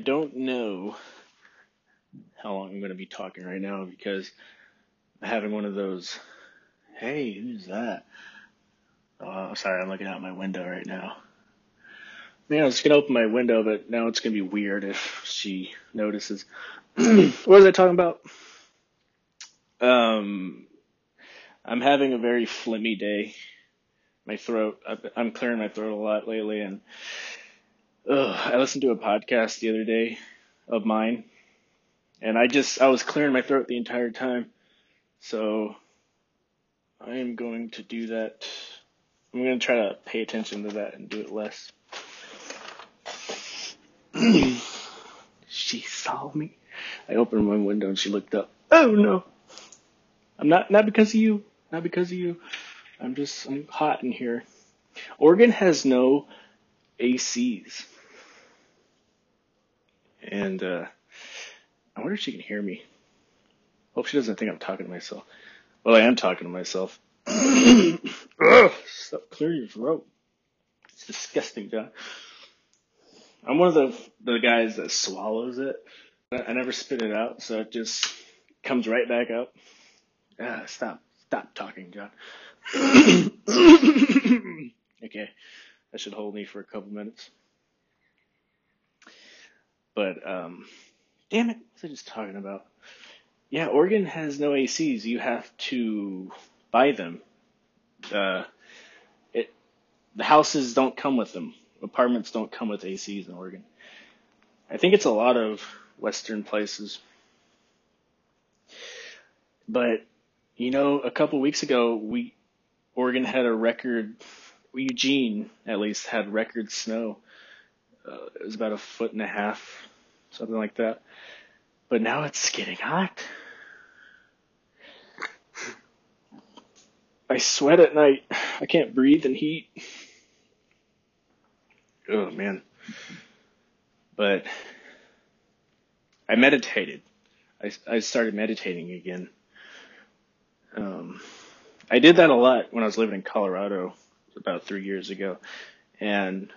I don't know how long I'm going to be talking right now because I'm having one of those, hey, who's that? Oh, sorry, I'm looking out my window right now. Man, I was going to open my window, but now it's going to be weird if she notices. what was I talking about? Um, I'm having a very phlegmy day. My throat, I'm clearing my throat a lot lately, and ugh, I listened to a podcast the other day of mine, and I just I was clearing my throat the entire time. So I am going to do that. I'm going to try to pay attention to that and do it less. she saw me. I opened my window and she looked up. Oh no. I'm not not because of you. Not because of you. I'm just I'm hot in here. Oregon has no ACs. And uh I wonder if she can hear me. Hope she doesn't think I'm talking to myself. Well, I am talking to myself. Stop clear your throat. It's disgusting, John. I'm one of the the guys that swallows it. I never spit it out, so it just comes right back up. Ah, stop, stop talking, John. okay, that should hold me for a couple minutes. But um, Damn it, what was I just talking about? Yeah, Oregon has no ACs. You have to buy them. Uh, it the houses don't come with them. Apartments don't come with ACs in Oregon. I think it's a lot of Western places. But you know, a couple weeks ago, we Oregon had a record. Eugene, at least, had record snow. Uh, it was about a foot and a half something like that. But now it's getting hot. I sweat at night. I can't breathe in heat. Oh man. But I meditated. I, I started meditating again. Um, I did that a lot when I was living in Colorado about three years ago. And,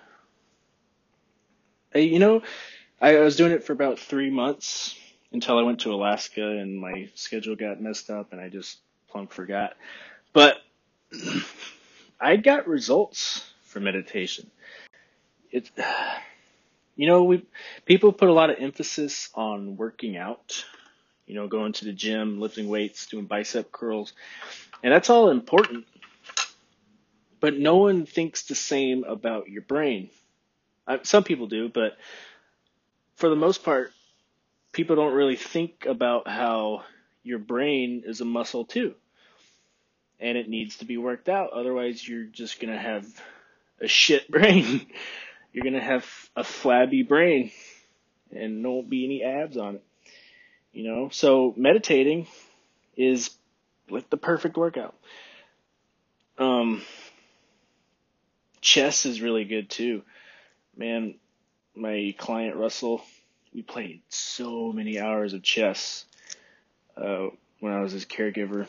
Uh, you know, I was doing it for about three months until I went to Alaska and my schedule got messed up and I just plumb forgot. But I got results for meditation. It, you know, we people put a lot of emphasis on working out. You know, going to the gym, lifting weights, doing bicep curls, and that's all important. But no one thinks the same about your brain. Some people do, but for the most part, people don't really think about how your brain is a muscle too. And it needs to be worked out. Otherwise, you're just going to have a shit brain. you're going to have a flabby brain and there won't be any abs on it. You know, so meditating is like the perfect workout. Um, chess is really good too. Man, my client Russell, we played so many hours of chess uh, when I was his caregiver.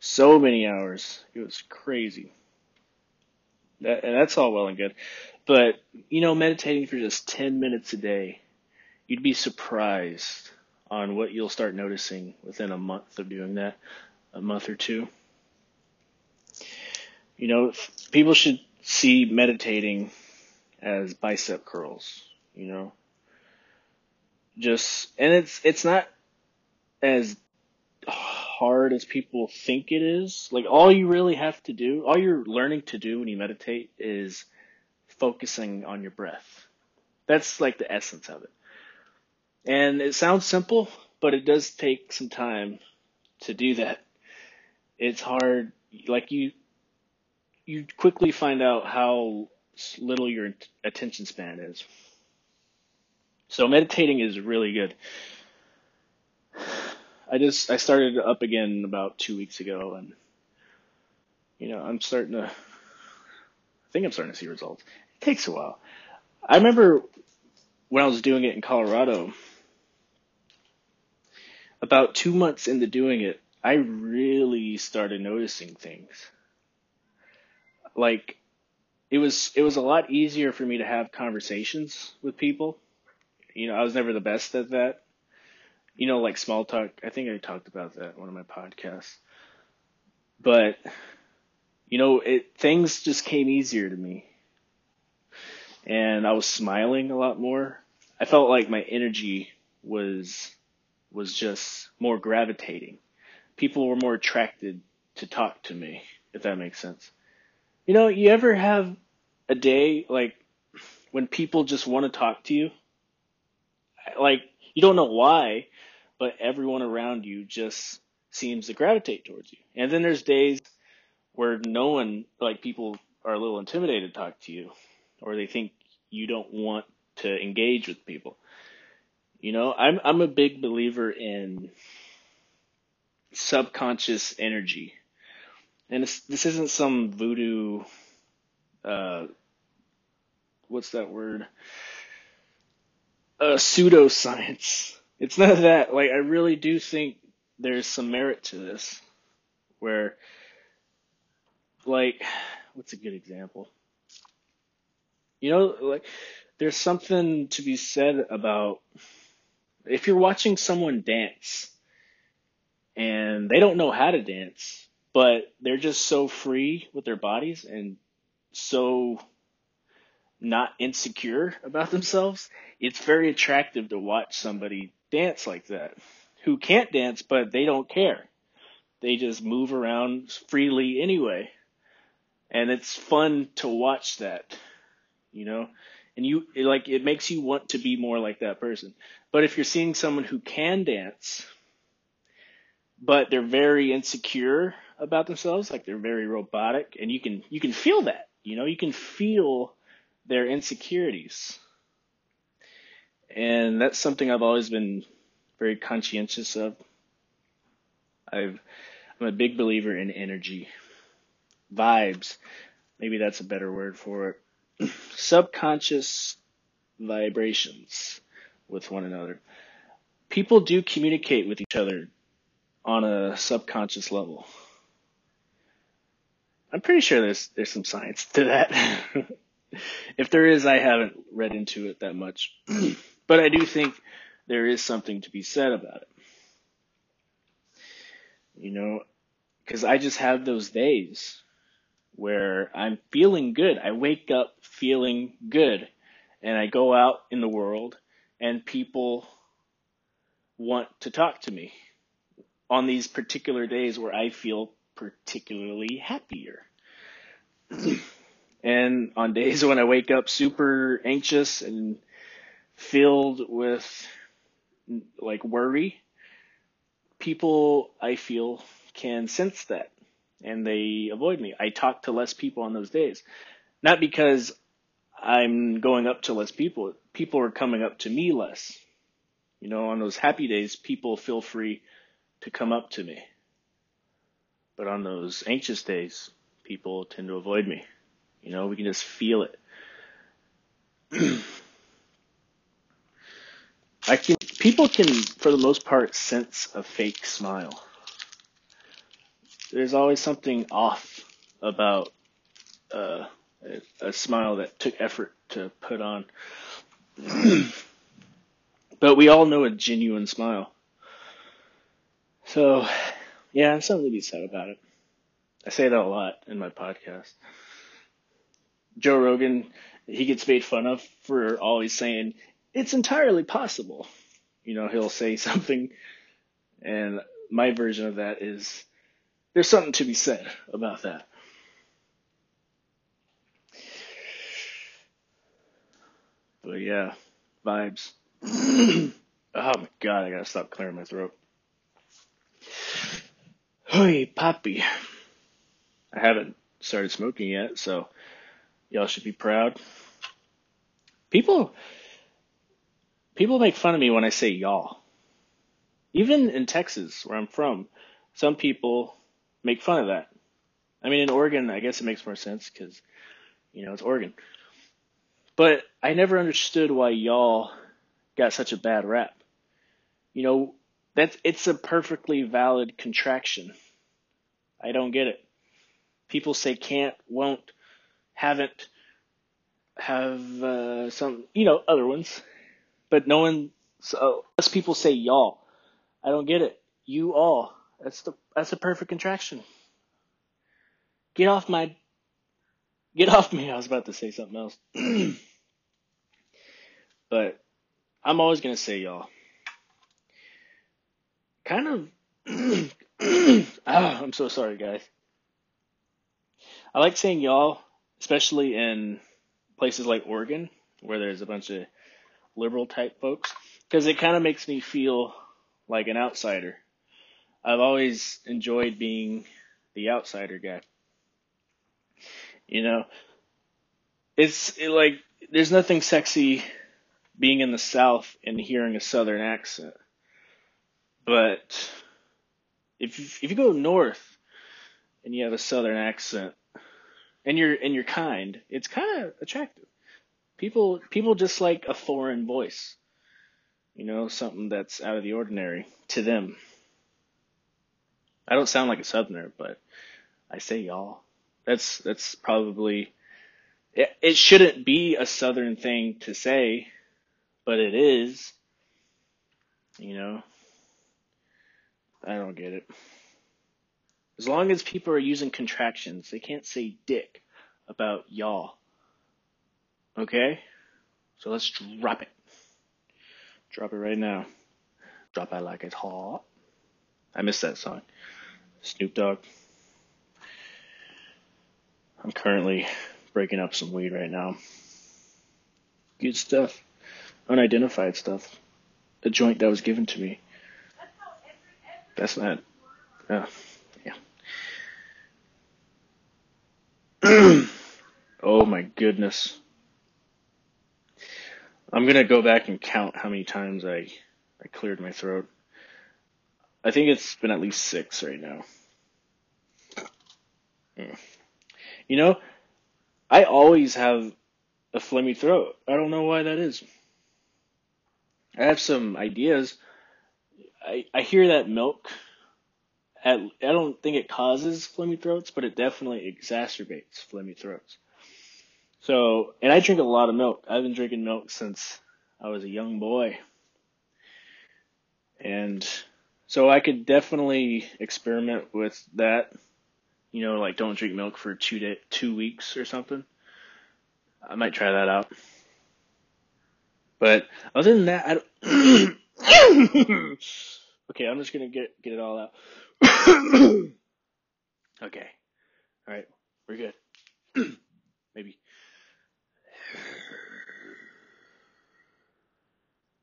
So many hours. It was crazy. That, and that's all well and good. But, you know, meditating for just 10 minutes a day, you'd be surprised on what you'll start noticing within a month of doing that, a month or two. You know, people should see meditating as bicep curls, you know. Just and it's it's not as hard as people think it is. Like all you really have to do, all you're learning to do when you meditate is focusing on your breath. That's like the essence of it. And it sounds simple, but it does take some time to do that. It's hard like you you quickly find out how little your attention span is. So meditating is really good. I just I started up again about two weeks ago, and you know I'm starting to. I think I'm starting to see results. It takes a while. I remember when I was doing it in Colorado. About two months into doing it, I really started noticing things. Like it was it was a lot easier for me to have conversations with people You know, I was never the best at that. You know, like small talk. I think I talked about that in one of my podcasts. But you know, it things just came easier to me. And I was smiling a lot more. I felt like my energy was was just more gravitating. People were more attracted to talk to me, if that makes sense. You know, you ever have a day like when people just want to talk to you? Like you don't know why, but everyone around you just seems to gravitate towards you. And then there's days where no one, like people are a little intimidated to talk to you, or they think you don't want to engage with people. You know, I'm I'm a big believer in subconscious energy, and this isn't some voodoo. Uh, what's that word? Uh, pseudoscience. It's not that. Like, I really do think there's some merit to this, where like what's a good example? You know, like there's something to be said about if you're watching someone dance and they don't know how to dance, but they're just so free with their bodies and so not insecure about themselves, it's very attractive to watch somebody dance like that who can't dance, but they don't care. They just move around freely anyway and it's fun to watch that, you know, and you it, like it makes you want to be more like that person. But if you're seeing someone who can dance, but they're very insecure about themselves, like they're very robotic, and you can you can feel that, you know, you can feel their insecurities. And that's something I've always been very conscientious of. I've, I'm a big believer in energy vibes. Maybe that's a better word for it. Subconscious vibrations with one another. People do communicate with each other on a subconscious level. I'm pretty sure there's there's some science to that. if there is, I haven't read into it that much. but I do think there is something to be said about it. You know, because I just have those days where I'm feeling good. I wake up feeling good and I go out in the world and people want to talk to me on these particular days where I feel particularly happier. and on days when I wake up super anxious and filled with like worry, people I feel can sense that and they avoid me. I talk to less people on those days. Not because I'm going up to less people. People are coming up to me less. You know, on those happy days, people feel free to come up to me. But on those anxious days, people tend to avoid me. You know, we can just feel it. I can, people can, for the most part, sense a fake smile there's always something off about uh, a, a smile that took effort to put on. but we all know a genuine smile. So, yeah, something to be said about it. I say that a lot in my podcast. Joe Rogan, he gets made fun of for always saying, it's entirely possible. You know, he'll say something, and my version of that is, there's something to be said about that. But yeah, vibes. oh my god, I gotta stop clearing my throat. Hey, Poppy. I haven't started smoking yet, so y'all should be proud. People, people make fun of me when I say y'all. Even in Texas, where I'm from, some people make fun of that. I mean, in Oregon, I guess it makes more sense because, you know, it's Oregon. But I never understood why y'all got such a bad rap. You know, that's it's a perfectly valid contraction. I don't get it. People say can't, won't, haven't, have uh, some, you know, other ones. but no one. So less people say y'all. I don't get it. You all. That's the that's a perfect contraction. Get off my. Get off me. I was about to say something else. but I'm always gonna say y'all. Kind of. ah, I'm so sorry, guys. I like saying y'all, especially in places like Oregon, where there's a bunch of liberal type folks, because it kind of makes me feel like an outsider. I've always enjoyed being the outsider guy. You know, it's it like there's nothing sexy being in the South and hearing a Southern accent, but if you, if you go north and you have a Southern accent and you're and you're kind, it's kind of attractive. People people just like a foreign voice, you know, something that's out of the ordinary to them. I don't sound like a Southerner, but I say y'all. That's that's probably it, it shouldn't be a Southern thing to say, but it is. You know, I don't get it. As long as people are using contractions, they can't say dick about y'all. Okay? So let's drop it. Drop it right now. Drop I like it hot. I miss that song. Snoop Dogg. I'm currently breaking up some weed right now. Good stuff. Unidentified stuff. A joint that was given to me. That's not. Uh, yeah. oh my goodness. I'm gonna go back and count how many times I I cleared my throat. I think it's been at least six right now. Hmm. You know, I always have a phlegmy throat. I don't know why that is. I have some ideas. I I hear that milk. At, I don't think it causes phlegmy throats, but it definitely exacerbates phlegmy throats. So, and I drink a lot of milk. I've been drinking milk since I was a young boy. And so I could definitely experiment with that. You know, like don't drink milk for two day, two weeks or something. I might try that out. But other than that, I don't okay, I'm just gonna get get it all out. okay. Alright, we're good. Maybe.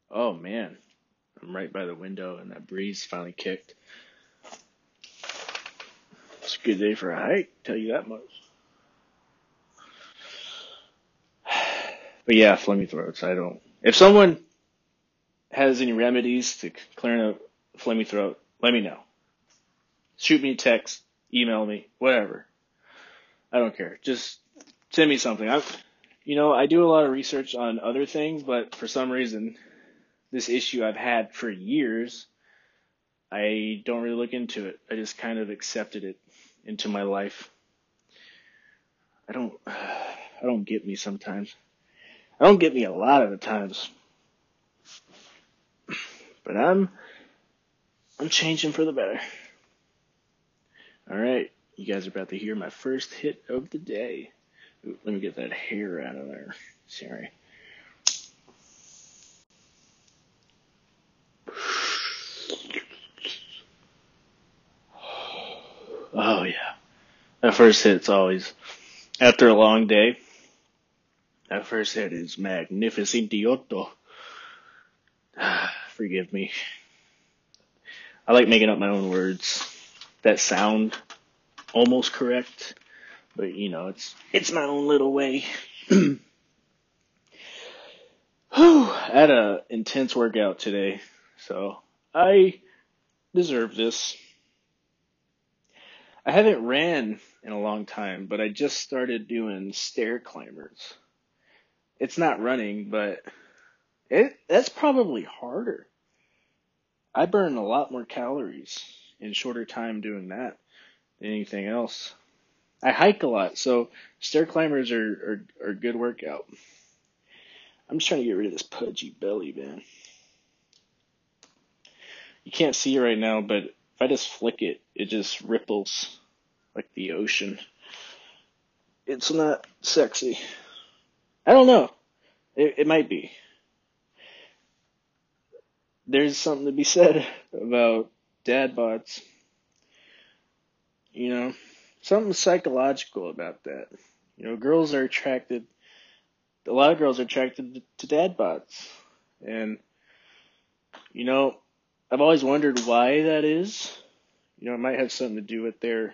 Oh man. I'm right by the window and that breeze finally kicked. It's a good day for a hike, tell you that much. But yeah, phlegmy throats. I don't. If someone has any remedies to clearing phlegmy throat, let me know. Shoot me a text, email me, whatever. I don't care. Just send me something. I, you know, I do a lot of research on other things, but for some reason, this issue I've had for years, I don't really look into it. I just kind of accepted it into my life. I don't, I don't get me sometimes. I don't get me a lot of the times. But I'm, I'm changing for the better. Alright, you guys are about to hear my first hit of the day. Ooh, let me get that hair out of there. Sorry. Oh yeah. That first hit's always after a long day. That first hit is magnificentioto. Forgive me. I like making up my own words that sound almost correct, but you know, it's it's my own little way. Whew, I had a intense workout today, so I deserve this. I haven't ran in a long time, but I just started doing stair climbers. It's not running, but it that's probably harder. I burn a lot more calories in shorter time doing that than anything else. I hike a lot, so stair climbers are are, are good workout. I'm just trying to get rid of this pudgy belly, man. You can't see it right now, but if I just flick it, it just ripples like the ocean. It's not sexy. I don't know. It, it might be. There's something to be said about dad bods. You know, something psychological about that. You know, girls are attracted, a lot of girls are attracted to dad bods. And, you know, I've always wondered why that is. You know, it might have something to do with their,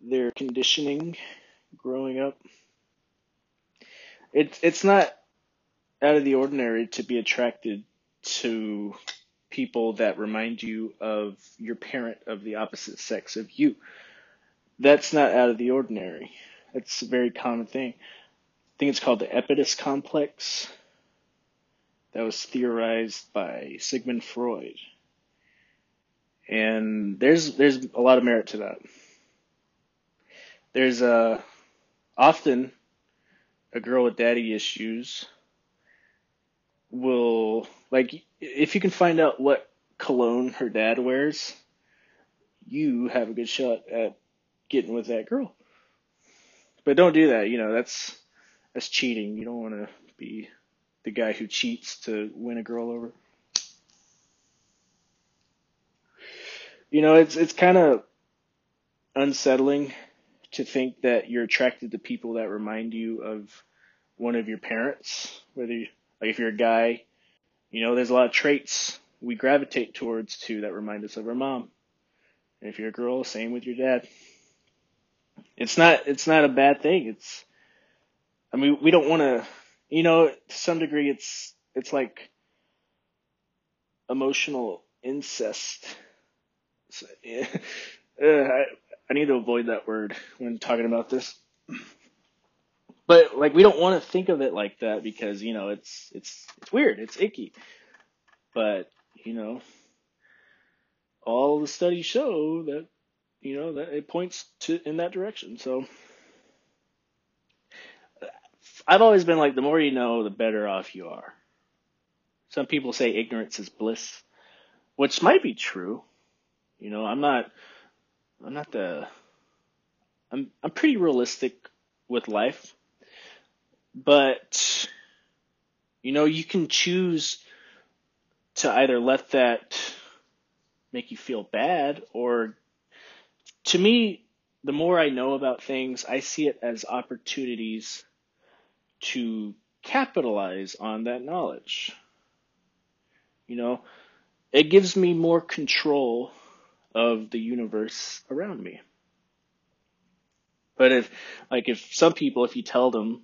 their conditioning growing up. It's, it's not out of the ordinary to be attracted to people that remind you of your parent of the opposite sex of you. That's not out of the ordinary. That's a very common thing. I think it's called the Oedipus complex. That was theorized by Sigmund Freud. And there's there's a lot of merit to that. There's a uh, often a girl with daddy issues will like if you can find out what cologne her dad wears, you have a good shot at getting with that girl. But don't do that, you know, that's that's cheating. You don't want to be the guy who cheats to win a girl over. You know, it's it's kind of unsettling to think that you're attracted to people that remind you of one of your parents, whether you, like if you're a guy, you know, there's a lot of traits we gravitate towards too that remind us of our mom. And if you're a girl, same with your dad. It's not it's not a bad thing. It's I mean, we don't want to, you know, to some degree it's it's like emotional incest. So, yeah. uh, I, I need to avoid that word when talking about this but like we don't want to think of it like that because you know it's it's it's weird. It's icky. But you know all the studies show that you know that it points to in that direction. So i've always been like the more you know the better off you are. Some people say ignorance is bliss which might be true. You know i'm not i'm not the i'm i'm pretty realistic with life but, you know, you can choose to either let that make you feel bad or to me, the more I know about things, I see it as opportunities to capitalize on that knowledge. You know, it gives me more control of the universe around me. But if, like, if some people, if you tell them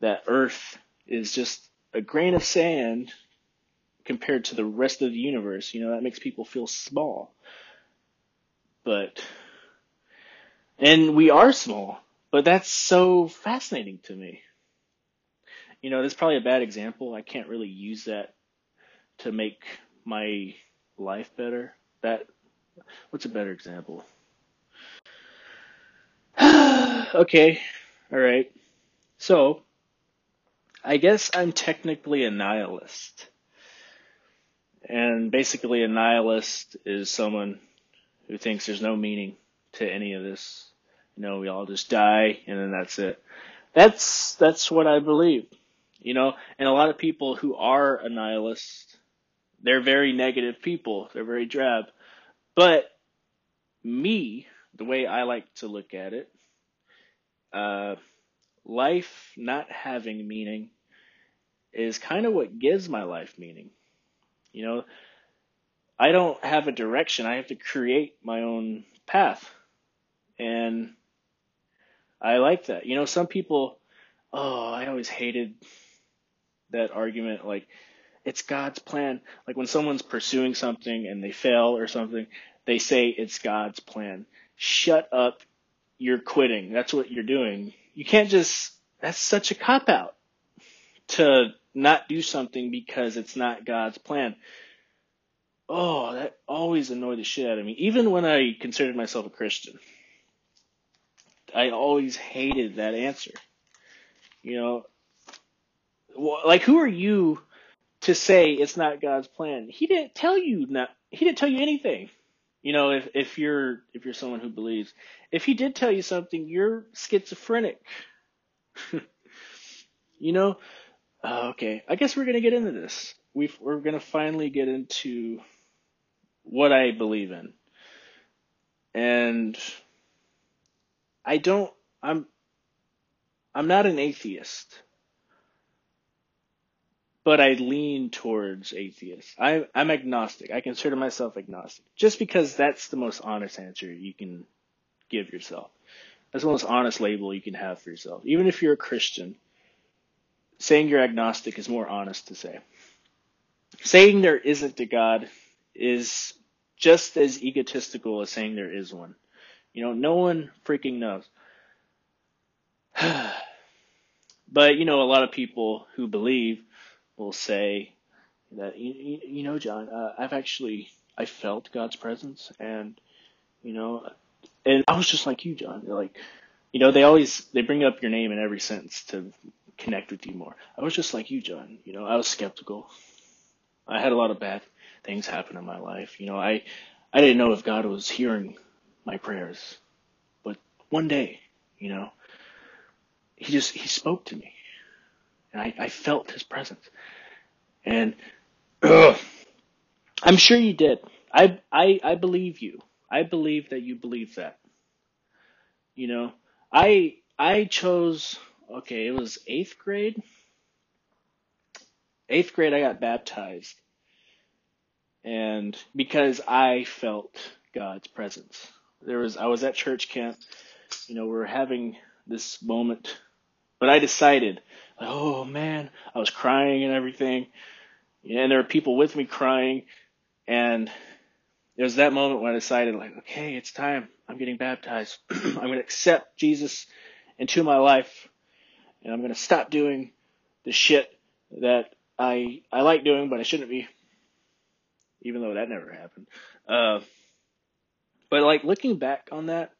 that Earth is just a grain of sand compared to the rest of the universe. You know, that makes people feel small. But, and we are small, but that's so fascinating to me. You know, that's probably a bad example. I can't really use that to make my life better. That, what's a better example? okay, alright. So, I guess I'm technically a nihilist. And basically, a nihilist is someone who thinks there's no meaning to any of this. You know, we all just die and then that's it. That's, that's what I believe. You know, and a lot of people who are a nihilist, they're very negative people. They're very drab. But me, the way I like to look at it, uh, life not having meaning is kind of what gives my life meaning. You know, I don't have a direction. I have to create my own path. And I like that. You know, some people, oh, I always hated that argument. Like, it's God's plan. Like when someone's pursuing something and they fail or something, they say it's God's plan. Shut up. You're quitting. That's what you're doing you can't just, that's such a cop out to not do something because it's not God's plan. Oh, that always annoyed the shit out of me. Even when I considered myself a Christian, I always hated that answer. You know, Like, who are you to say it's not God's plan? He didn't tell you not. He didn't tell you anything. You know, if if you're if you're someone who believes, if he did tell you something, you're schizophrenic. you know. Uh, okay, I guess we're gonna get into this. we we're gonna finally get into what I believe in, and I don't. I'm. I'm not an atheist but I lean towards atheist. I, I'm agnostic. I consider myself agnostic, just because that's the most honest answer you can give yourself. That's the most honest label you can have for yourself. Even if you're a Christian, saying you're agnostic is more honest to say. Saying there isn't a God is just as egotistical as saying there is one. You know, no one freaking knows. but, you know, a lot of people who believe will say that you, you know John uh, I've actually I felt God's presence and you know and I was just like you John They're like you know they always they bring up your name in every sentence to connect with you more. I was just like you John you know I was skeptical. I had a lot of bad things happen in my life. You know I I didn't know if God was hearing my prayers. But one day you know he just he spoke to me and I, I felt his presence. And ugh, I'm sure you did. I, I, I believe you. I believe that you believe that. You know, I, I chose, okay, it was eighth grade. Eighth grade, I got baptized. And because I felt God's presence. There was, I was at church camp. You know, we are having this moment but I decided, oh man, I was crying and everything. And there were people with me crying. And it was that moment when I decided, like, okay, it's time. I'm getting baptized. I'm going to accept Jesus into my life. And I'm going to stop doing the shit that I, I like doing, but I shouldn't be. Even though that never happened. Uh, but like looking back on that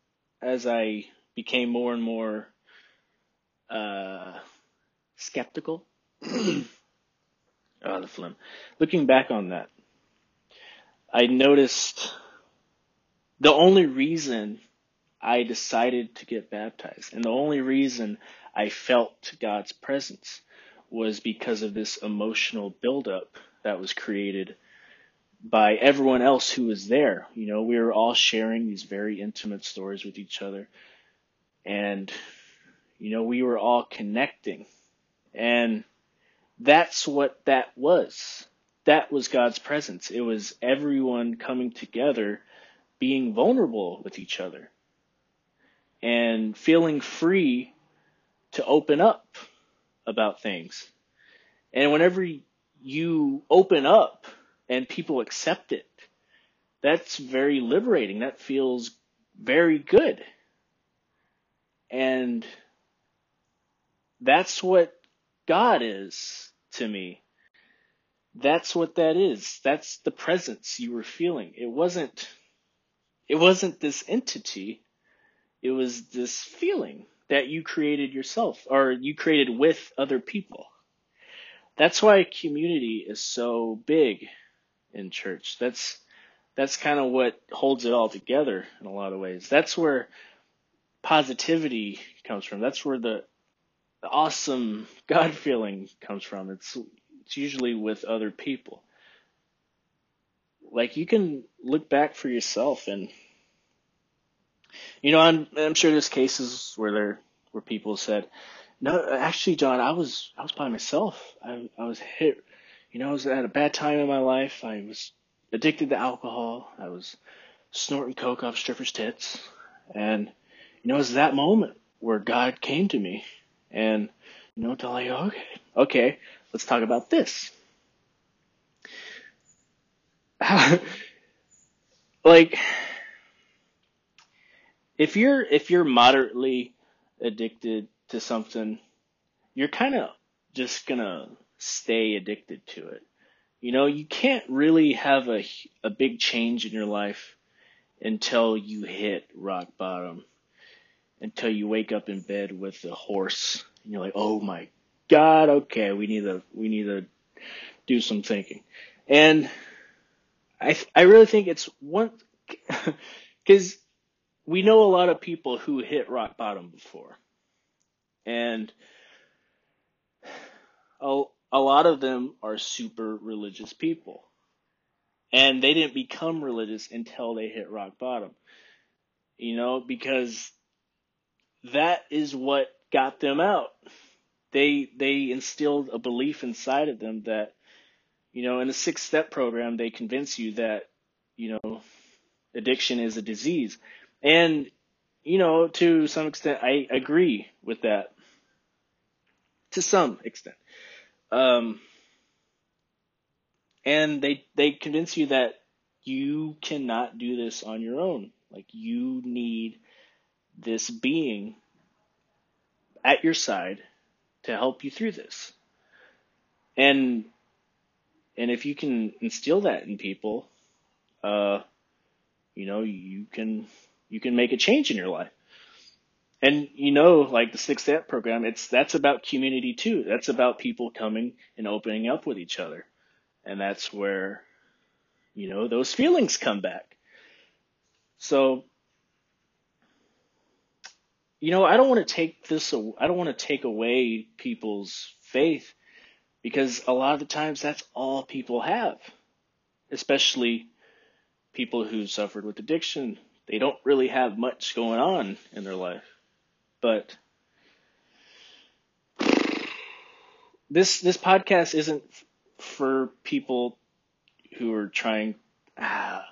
as I became more and more uh, skeptical. oh, the phlegm. Looking back on that, I noticed the only reason I decided to get baptized and the only reason I felt God's presence was because of this emotional buildup that was created by everyone else who was there. You know, we were all sharing these very intimate stories with each other. And you know, we were all connecting. And that's what that was. That was God's presence. It was everyone coming together, being vulnerable with each other, and feeling free to open up about things. And whenever you open up and people accept it, that's very liberating. That feels very good. And that's what God is to me. That's what that is. That's the presence you were feeling. It wasn't, it wasn't this entity. It was this feeling that you created yourself or you created with other people. That's why community is so big in church. That's, that's kind of what holds it all together in a lot of ways. That's where positivity comes from. That's where the the awesome God feeling comes from. It's it's usually with other people. Like you can look back for yourself and you know, I'm I'm sure there's cases where there where people said, No, actually John, I was I was by myself. I I was hit you know, I was at a bad time in my life. I was addicted to alcohol. I was snorting coke off strippers' tits. And you know, it was that moment where God came to me and, you know, tell like, okay, okay, let's talk about this. like, if you're, if you're moderately addicted to something, you're kind of just gonna stay addicted to it. You know, you can't really have a, a big change in your life until you hit rock bottom until you wake up in bed with a horse and you're like, oh my God, okay, we need to we need to do some thinking, and I I really think it's one because we know a lot of people who hit rock bottom before, and a, a lot of them are super religious people. And they didn't become religious until they hit rock bottom. You know, because that is what got them out. They they instilled a belief inside of them that, you know, in the six step program they convince you that, you know, addiction is a disease. And, you know, to some extent I agree with that. To some extent. Um, and they they convince you that you cannot do this on your own. Like you need this being at your side to help you through this. And and if you can instill that in people, uh, you know, you can you can make a change in your life. And you know, like the Six Step program, it's that's about community too. That's about people coming and opening up with each other. And that's where, you know, those feelings come back. So, you know, I don't want to take this, I don't want to take away people's faith because a lot of the times that's all people have, especially people who suffered with addiction. They don't really have much going on in their life. But this this podcast isn't for people who are trying. Ah,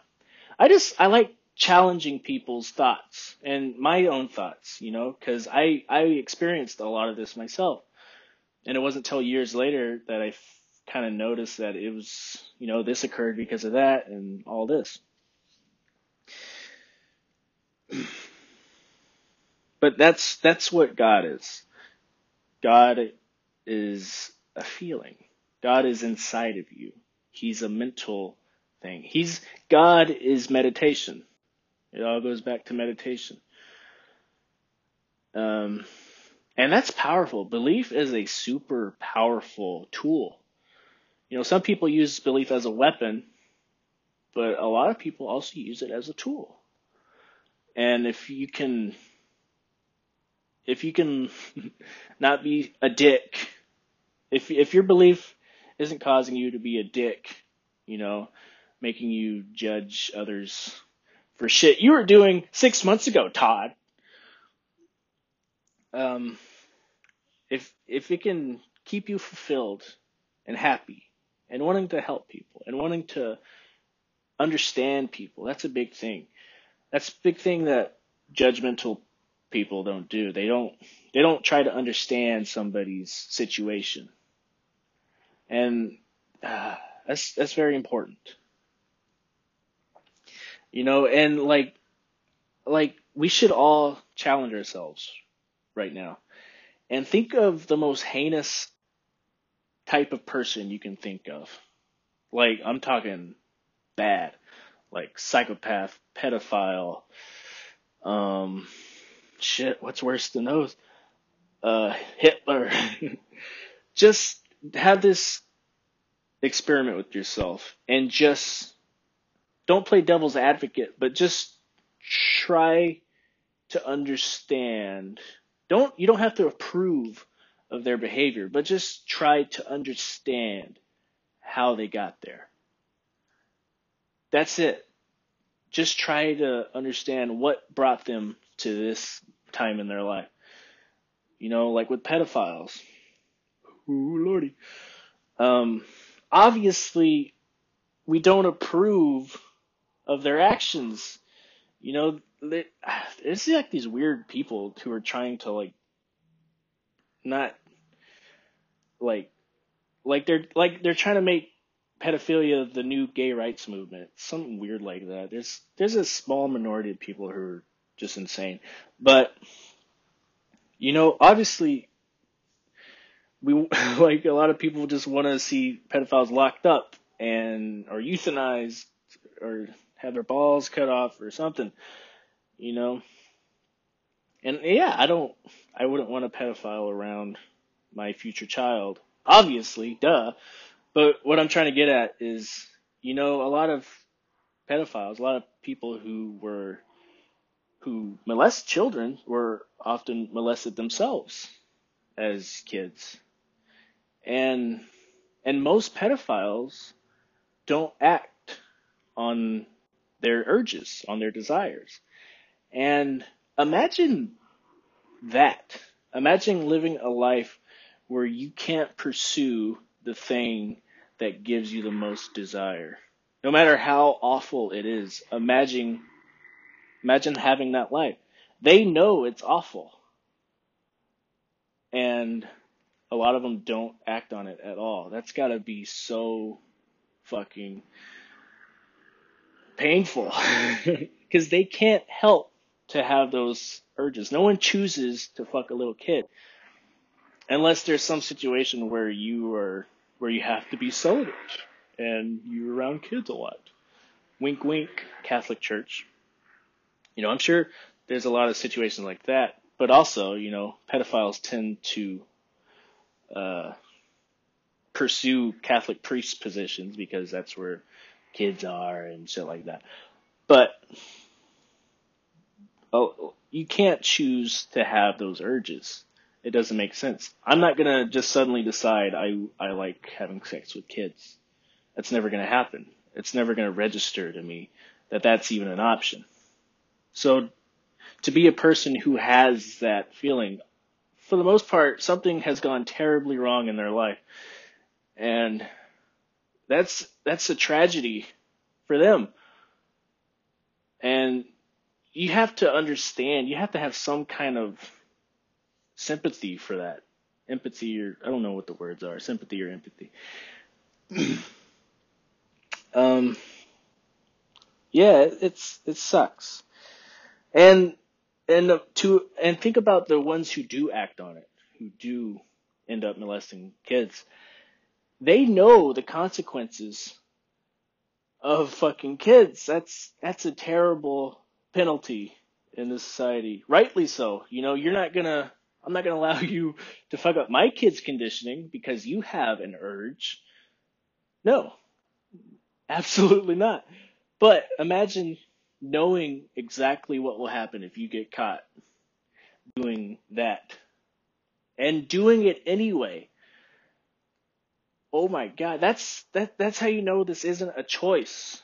I just I like challenging people's thoughts and my own thoughts, you know, because I I experienced a lot of this myself, and it wasn't until years later that I kind of noticed that it was you know this occurred because of that and all this. But that's that's what God is. God is a feeling. God is inside of you. He's a mental thing. He's God is meditation. It all goes back to meditation. Um, and that's powerful. Belief is a super powerful tool. You know, some people use belief as a weapon, but a lot of people also use it as a tool. And if you can if you can not be a dick, if if your belief isn't causing you to be a dick, you know, making you judge others for shit you were doing six months ago, Todd. Um, if if it can keep you fulfilled and happy and wanting to help people and wanting to understand people, that's a big thing. That's a big thing that judgmental people don't do. They don't they don't try to understand somebody's situation, and uh, that's that's very important. You know, and like like we should all challenge ourselves right now, and think of the most heinous type of person you can think of. Like I'm talking bad, like psychopath, pedophile, um, shit, what's worse than those? Uh, Hitler. just have this experiment with yourself and just don't play devil's advocate, but just try to understand. Don't, you don't have to approve of their behavior, but just try to understand how they got there. That's it. Just try to understand what brought them to this time in their life. You know, like with pedophiles. Ooh, lordy. Um, obviously, we don't approve of their actions. You know, they, it's like these weird people who are trying to like, not, like, like they're like they're trying to make pedophilia the new gay rights movement. Something weird like that. There's there's a small minority of people who are just insane. But you know, obviously, we like a lot of people just want to see pedophiles locked up and or euthanized or have their balls cut off or something, you know. And yeah, I don't, I wouldn't want a pedophile around my future child. Obviously, duh. But what I'm trying to get at is, you know, a lot of pedophiles, a lot of people who were who molest children were often molested themselves as kids. And and most pedophiles don't act on their urges, on their desires. And imagine that. Imagine living a life where you can't pursue the thing that gives you the most desire. No matter how awful it is, imagine imagine having that life. They know it's awful. And a lot of them don't act on it at all. That's got to be so fucking painful because they can't help to have those urges. No one chooses to fuck a little kid unless there's some situation where you are where you have to be celibate and you're around kids a lot. Wink, wink, Catholic Church. You know, I'm sure there's a lot of situations like that, but also, you know, pedophiles tend to uh, pursue Catholic priest positions because that's where kids are and shit like that. But oh, you can't choose to have those urges. It doesn't make sense. I'm not gonna just suddenly decide I I like having sex with kids. That's never gonna happen. It's never gonna register to me that that's even an option. So to be a person who has that feeling, for the most part, something has gone terribly wrong in their life. And that's, that's a tragedy for them. And you have to understand, you have to have some kind of sympathy for that. Empathy or, I don't know what the words are, sympathy or empathy. um, yeah, it's, it sucks. And and to and think about the ones who do act on it, who do end up molesting kids. They know the consequences of fucking kids. That's that's a terrible penalty in this society. Rightly so. You know, you're not gonna I'm not gonna allow you to fuck up my kid's conditioning because you have an urge. No. Absolutely not. But imagine knowing exactly what will happen if you get caught doing that and doing it anyway. Oh my god, that's that that's how you know this isn't a choice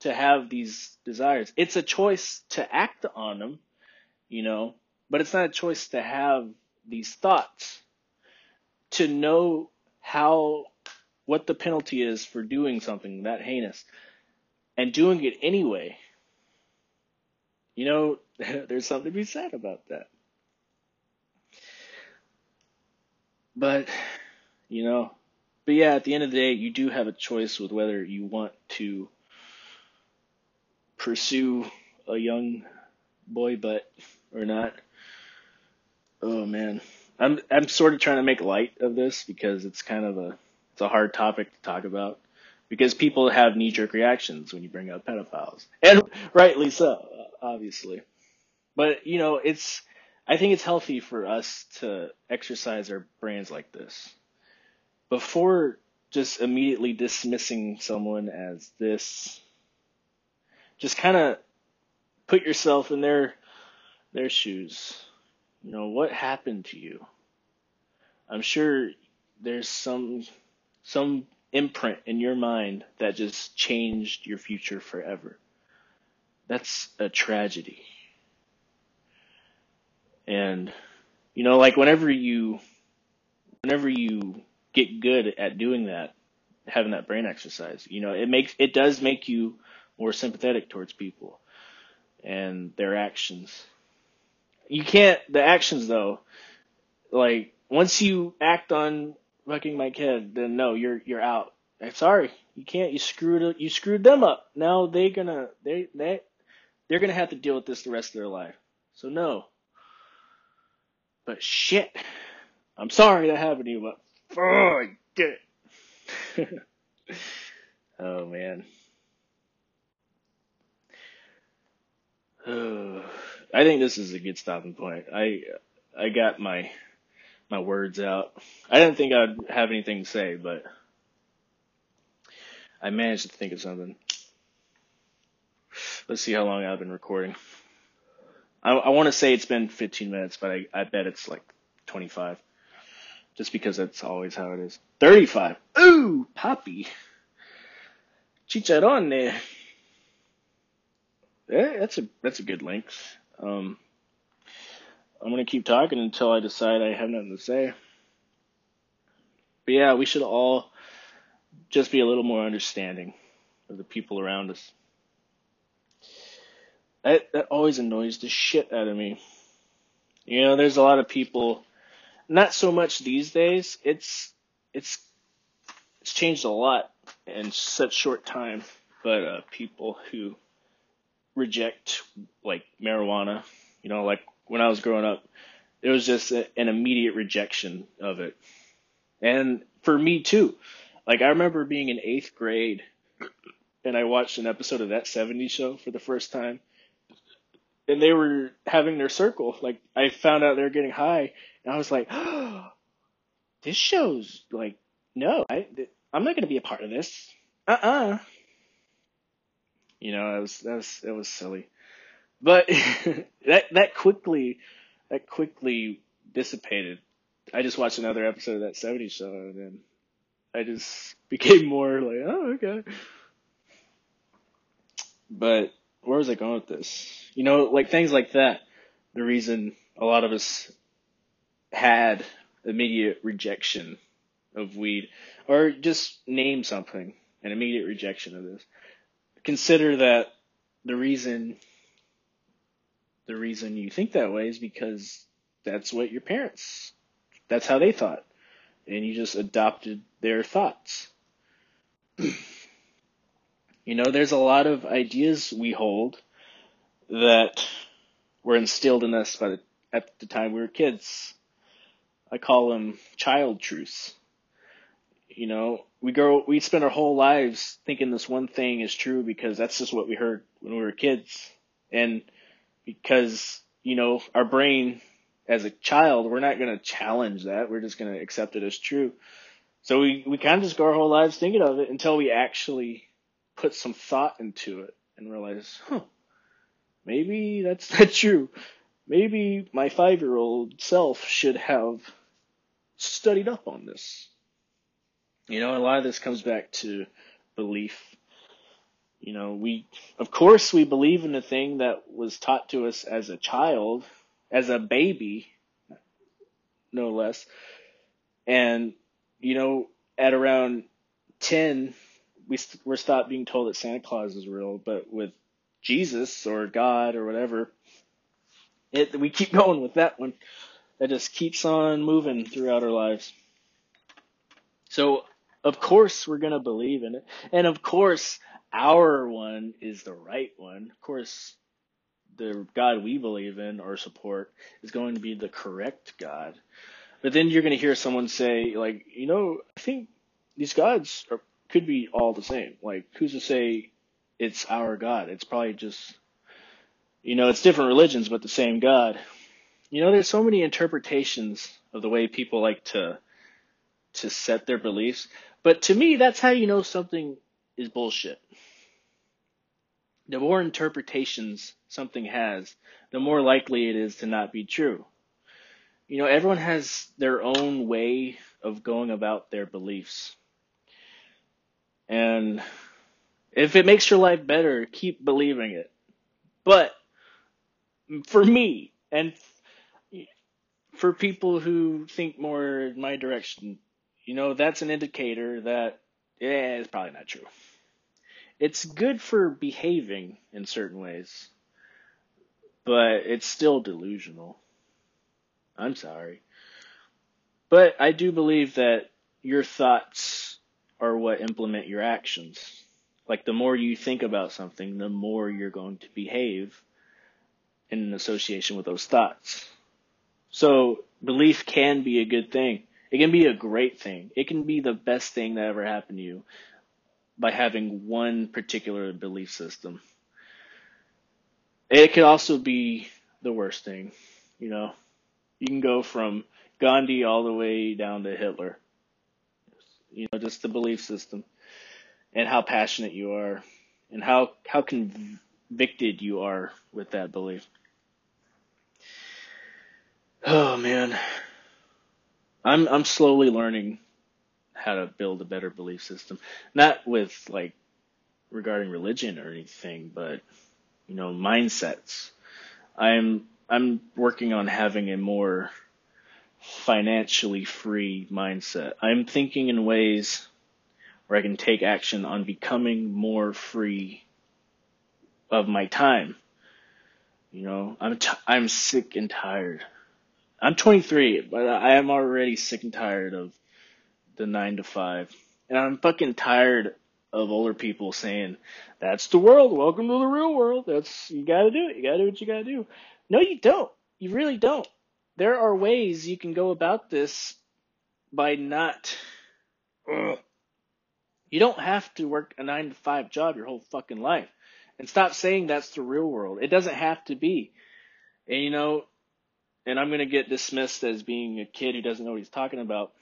to have these desires. It's a choice to act on them, you know, but it's not a choice to have these thoughts. To know how what the penalty is for doing something that heinous and doing it anyway you know, there's something to be said about that. But, you know, but yeah, at the end of the day, you do have a choice with whether you want to pursue a young boy butt or not. Oh man. I'm I'm sort of trying to make light of this because it's kind of a it's a hard topic to talk about because people have knee jerk reactions when you bring up pedophiles. And rightly so obviously. But, you know, it's, I think it's healthy for us to exercise our brains like this. Before just immediately dismissing someone as this, just kind of put yourself in their, their shoes. You know, what happened to you? I'm sure there's some, some imprint in your mind that just changed your future forever. That's a tragedy. And, you know, like whenever you, whenever you get good at doing that, having that brain exercise, you know, it makes, it does make you more sympathetic towards people and their actions. You can't, the actions though, like, once you act on fucking my kid, then no, you're, you're out. I'm sorry, you can't. You screwed you screwed them up. Now they're gonna they they they're to have to deal with this the rest of their life. So no. But shit. I'm sorry that happened to you, but oh, I did it. oh man. I think this is a good stopping point. I I got my my words out. I didn't think I'd have anything to say, but I managed to think of something. Let's see how long I've been recording. I, I want to say it's been 15 minutes, but I, I bet it's like 25. Just because that's always how it is. 35. Ooh, Poppy. Chicharrone. Yeah, that's a that's a good length. Um, I'm gonna keep talking until I decide I have nothing to say. But yeah, we should all just be a little more understanding of the people around us. That that always annoys the shit out of me. You know, there's a lot of people not so much these days. It's it's it's changed a lot in such short time. But uh, people who reject like marijuana, you know, like when I was growing up, it was just a, an immediate rejection of it. And for me too, like I remember being in eighth grade, and I watched an episode of that '70s show for the first time, and they were having their circle. Like I found out they were getting high, and I was like, oh, "This show's like, no, I, I'm not gonna be a part of this. Uh-uh." You know, it was that was it was silly, but that that quickly that quickly dissipated. I just watched another episode of that '70s show, and then I just became more like, "Oh, okay." But where was I going with this? You know, like things like that. The reason a lot of us had immediate rejection of weed, or just name something, an immediate rejection of this. Consider that the reason the reason you think that way is because that's what your parents that's how they thought and you just adopted their thoughts you know, there's a lot of ideas we hold that were instilled in us by the, at the time we were kids. I call them child truths. You know, we grow, we spend our whole lives thinking this one thing is true because that's just what we heard when we were kids. And because, you know, our brain as a child, we're not going to challenge that. We're just going to accept it as true. So we, we kind of just go our whole lives thinking of it until we actually put some thought into it and realize, huh, maybe that's not true. Maybe my five year old self should have studied up on this. You know, a lot of this comes back to belief. You know, we, of course, we believe in the thing that was taught to us as a child, as a baby, no less. And, you know, at around 10, we we're stopped being told that Santa Claus is real, but with Jesus or God or whatever, it we keep going with that one. That just keeps on moving throughout our lives. So of course we're gonna believe in it, and of course our one is the right one. Of course, the God we believe in or support is going to be the correct God. But then you're going to hear someone say, like, you know, I think these gods are could be all the same. Like, who's to say it's our God? It's probably just, you know, it's different religions, but the same God. You know, there's so many interpretations of the way people like to to set their beliefs. But to me, that's how you know something is bullshit. The more interpretations something has, the more likely it is to not be true. You know, everyone has their own way of going about their beliefs. And if it makes your life better, keep believing it. But for me, and for people who think more in my direction, you know, that's an indicator that, yeah, it's probably not true. It's good for behaving in certain ways, but it's still delusional. I'm sorry. But I do believe that your thoughts are what implement your actions. Like the more you think about something, the more you're going to behave in association with those thoughts. So belief can be a good thing. It can be a great thing. It can be the best thing that ever happened to you by having one particular belief system. It could also be the worst thing, you know. You can go from Gandhi all the way down to Hitler. You know, just the belief system and how passionate you are and how, how convicted you are with that belief. Oh man. I'm, I'm slowly learning how to build a better belief system. Not with like regarding religion or anything, but you know, mindsets. I'm I'm working on having a more financially free mindset. I'm thinking in ways where I can take action on becoming more free of my time. You know, I'm t- I'm sick and tired. I'm 23, but I am already sick and tired of the 9 to 5. And I'm fucking tired of older people saying, "That's the world. Welcome to the real world. That's you got to do it. You got to do what you got to do." No, you don't. You really don't. There are ways you can go about this by not. Ugh. You don't have to work a nine to five job your whole fucking life. And stop saying that's the real world. It doesn't have to be. And you know, and I'm gonna get dismissed as being a kid who doesn't know what he's talking about.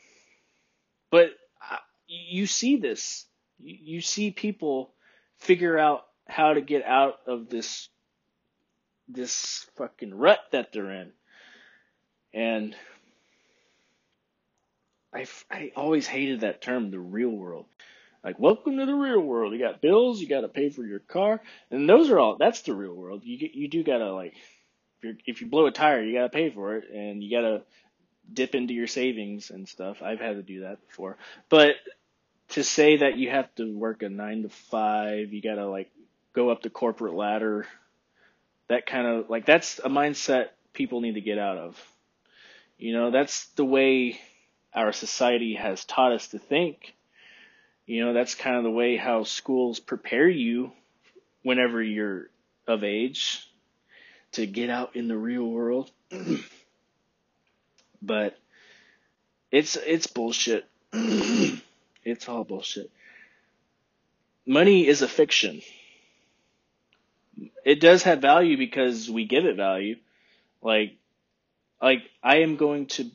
But uh, you see this you see people figure out how to get out of this this fucking rut that they're in. And I, I always hated that term, the real world. Like, welcome to the real world. You got bills, you got to pay for your car, and those are all. That's the real world. You you do gotta like, if you if you blow a tire, you gotta pay for it, and you gotta dip into your savings and stuff. I've had to do that before, but to say that you have to work a nine to five, you gotta like go up the corporate ladder, that kind of like that's a mindset people need to get out of. You know, that's the way our society has taught us to think. You know, that's kind of the way how schools prepare you whenever you're of age to get out in the real world. but it's it's bullshit. It's all bullshit. Money is a fiction. It does have value because we give it value. Like, like I am going to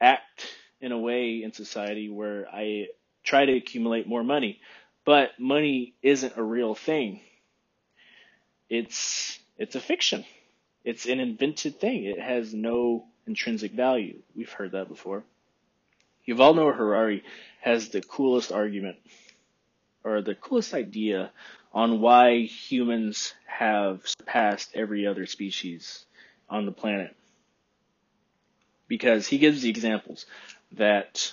act in a way in society where I try to accumulate more money, but money isn't a real thing. It's, it's a fiction. It's an invented thing. It has no intrinsic value. We've heard that before. Yuval Noah Harari has the coolest argument or the coolest idea on why humans have surpassed every other species on the planet. Because he gives the examples that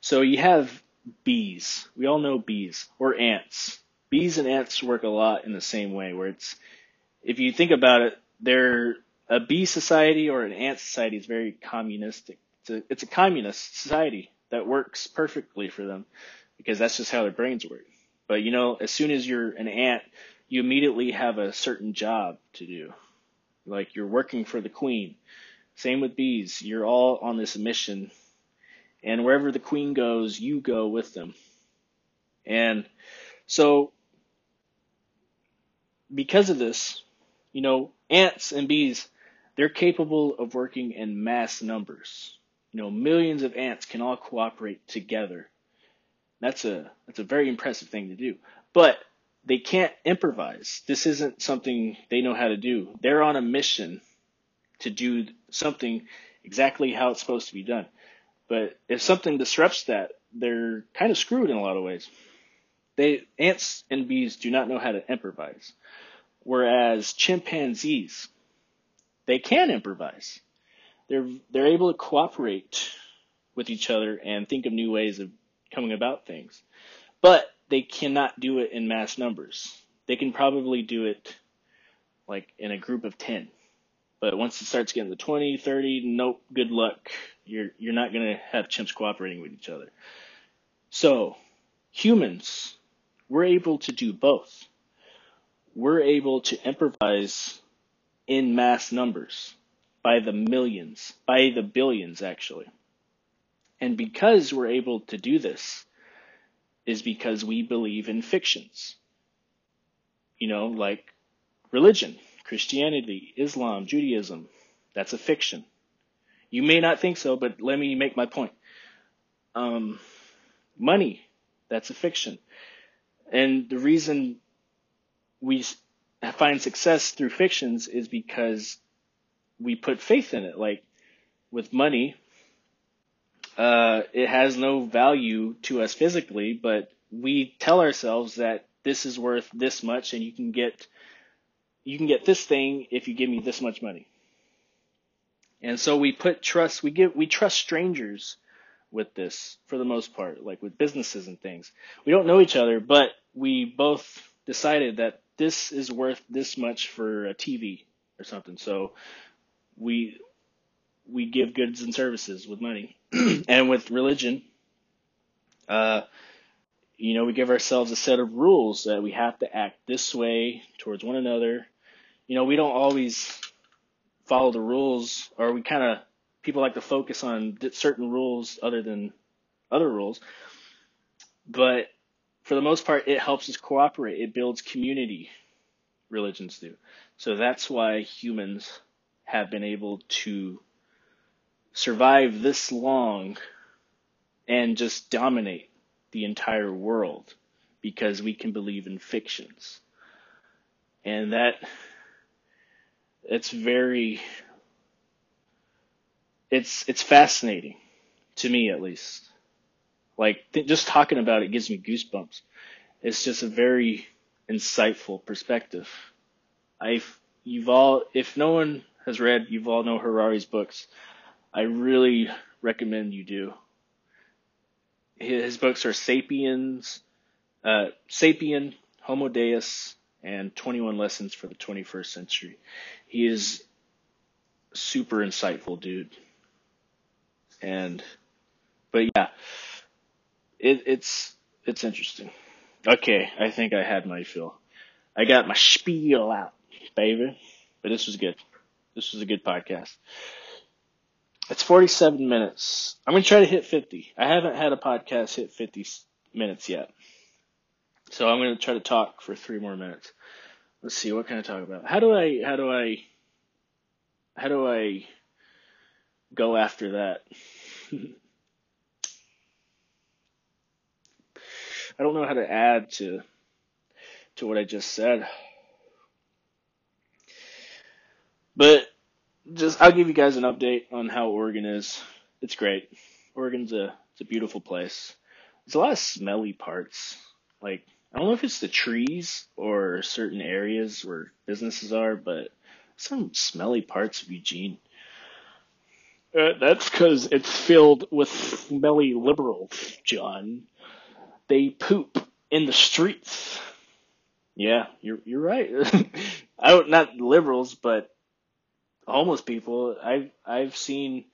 so you have bees. We all know bees or ants. Bees and ants work a lot in the same way where it's if you think about it, they're a bee society or an ant society is very communistic it's a, it's a communist society that works perfectly for them because that's just how their brains work. But you know, as soon as you're an ant, you immediately have a certain job to do. Like you're working for the queen. Same with bees. You're all on this mission and wherever the queen goes, you go with them. And so because of this, you know, ants and bees, they're capable of working in mass numbers you know, millions of ants can all cooperate together. That's a that's a very impressive thing to do. But they can't improvise. This isn't something they know how to do. They're on a mission to do something exactly how it's supposed to be done. But if something disrupts that, they're kind of screwed in a lot of ways. They ants and bees do not know how to improvise. Whereas chimpanzees, they can improvise they're they're able to cooperate with each other and think of new ways of coming about things. But they cannot do it in mass numbers. They can probably do it like in a group of 10. But once it starts getting to 20, 30, nope, good luck. You're you're not going to have chimps cooperating with each other. So, humans, we're able to do both. We're able to improvise in mass numbers by the millions, by the billions actually. And because we're able to do this is because we believe in fictions. You know, like religion, Christianity, Islam, Judaism, that's a fiction. You may not think so, but let me make my point. Um, money, that's a fiction. And the reason we find success through fictions is because we put faith in it. Like with money, uh, it has no value to us physically, but we tell ourselves that this is worth this much and you can get you can get this thing if you give me this much money. And so we put trust we give we trust strangers with this for the most part, like with businesses and things. We don't know each other, but we both decided that this is worth this much for a TV or something. So we we give goods and services with money. and with religion, uh, you know, we give ourselves a set of rules that we have to act this way towards one another. You know, we don't always follow the rules, or we kind of people like to focus on certain rules other than other rules. But for the most part, it helps us cooperate. It builds community. Religions do. So that's why humans have been able to survive this long and just dominate the entire world because we can believe in fictions. And that it's very it's it's fascinating to me at least. Like th- just talking about it gives me goosebumps. It's just a very insightful perspective. I've you've all if no one has read Yuval Noah Harari's books, I really recommend you do. His books are Sapiens, uh, Sapien, Homo Deus, and 21 Lessons for the 21st Century. He is super insightful dude. And, but yeah, it, it's, it's interesting. Okay, I think I had my fill. I got my spiel out, baby. But this was good. This was a good podcast. It's 47 minutes. I'm going to try to hit 50. I haven't had a podcast hit 50 minutes yet. So I'm going to try to talk for three more minutes. Let's see, what can I talk about? How do I, how do I, how do I go after that? I don't know how to add to, to what I just said. But just I'll give you guys an update on how Oregon is. It's great. Oregon's a it's a beautiful place. There's a lot of smelly parts. Like I don't know if it's the trees or certain areas where businesses are, but some smelly parts of Eugene. Uh, that's because it's filled with smelly liberals, John. They poop in the streets. Yeah, you're you're right. I don't not liberals, but homeless people. I've I've seen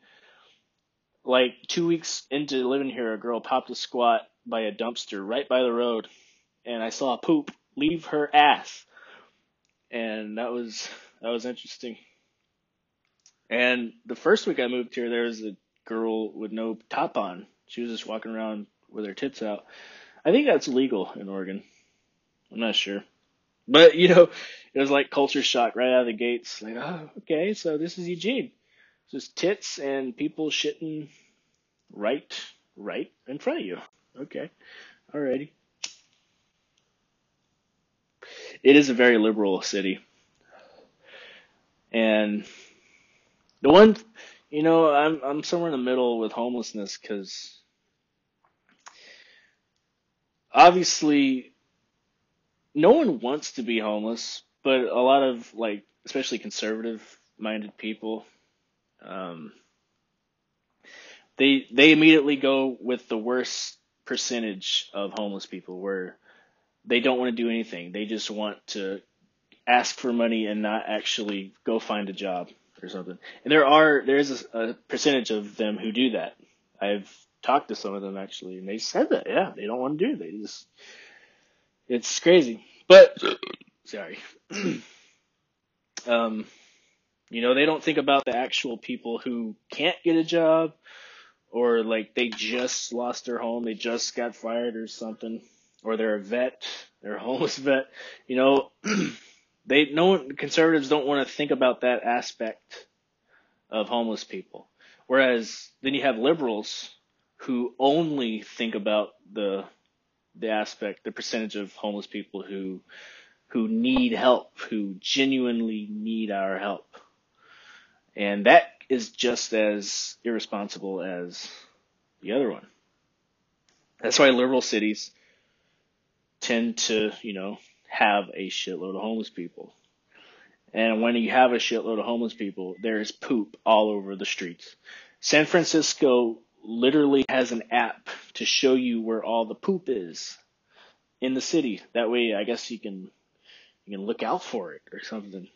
like two weeks into living here, a girl popped a squat by a dumpster right by the road, and I saw poop leave her ass, and that was that was interesting. And the first week I moved here, there was a girl with no top on. She was just walking around with her tits out. I think that's legal in Oregon. I'm not sure. But you know, it was like culture shock right out of the gates. Like, oh, okay, so this is Eugene. It's just tits and people shitting right, right in front of you. Okay, alrighty. It is a very liberal city, and the one, you know, I'm I'm somewhere in the middle with homelessness because obviously no one wants to be homeless, but a lot of like, especially conservative minded people, um, they they immediately go with the worst percentage of homeless people, where they don't want to do anything. They just want to ask for money and not actually go find a job or something. And there are there is a, a percentage of them who do that. I've talked to some of them actually, and they said that yeah, they don't want to do it. They just it's crazy. But sorry. um, you know, they don't think about the actual people who can't get a job or like they just lost their home, they just got fired or something, or they're a vet, they're a homeless vet. You know, they no one conservatives don't want to think about that aspect of homeless people. Whereas then you have liberals who only think about the the aspect, the percentage of homeless people who who need help, who genuinely need our help. And that is just as irresponsible as the other one. That's why liberal cities tend to, you know, have a shitload of homeless people. And when you have a shitload of homeless people, there is poop all over the streets. San Francisco literally has an app to show you where all the poop is in the city. That way, I guess you can you can look out for it or something.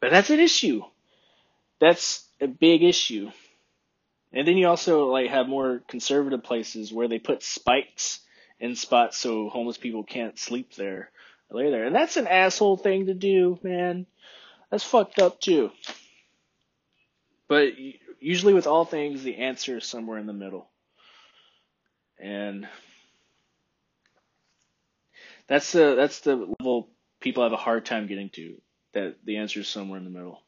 But that's an issue. That's a big issue. And then you also like have more conservative places where they put spikes in spots so homeless people can't sleep there lay there. And that's an asshole thing to do, man. That's fucked up too. But usually with all things, the answer is somewhere in the middle. And that's the that's the level people have a hard time getting to. That the answer is somewhere in the middle.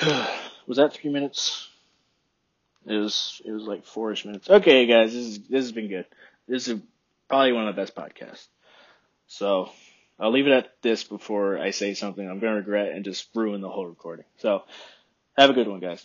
was that three minutes? It was it was like fourish minutes. Okay, guys, this is this has been good. This is probably one of the best podcasts. So I'll leave it at this before I say something I'm gonna regret and just ruin the whole recording. So have a good one, guys.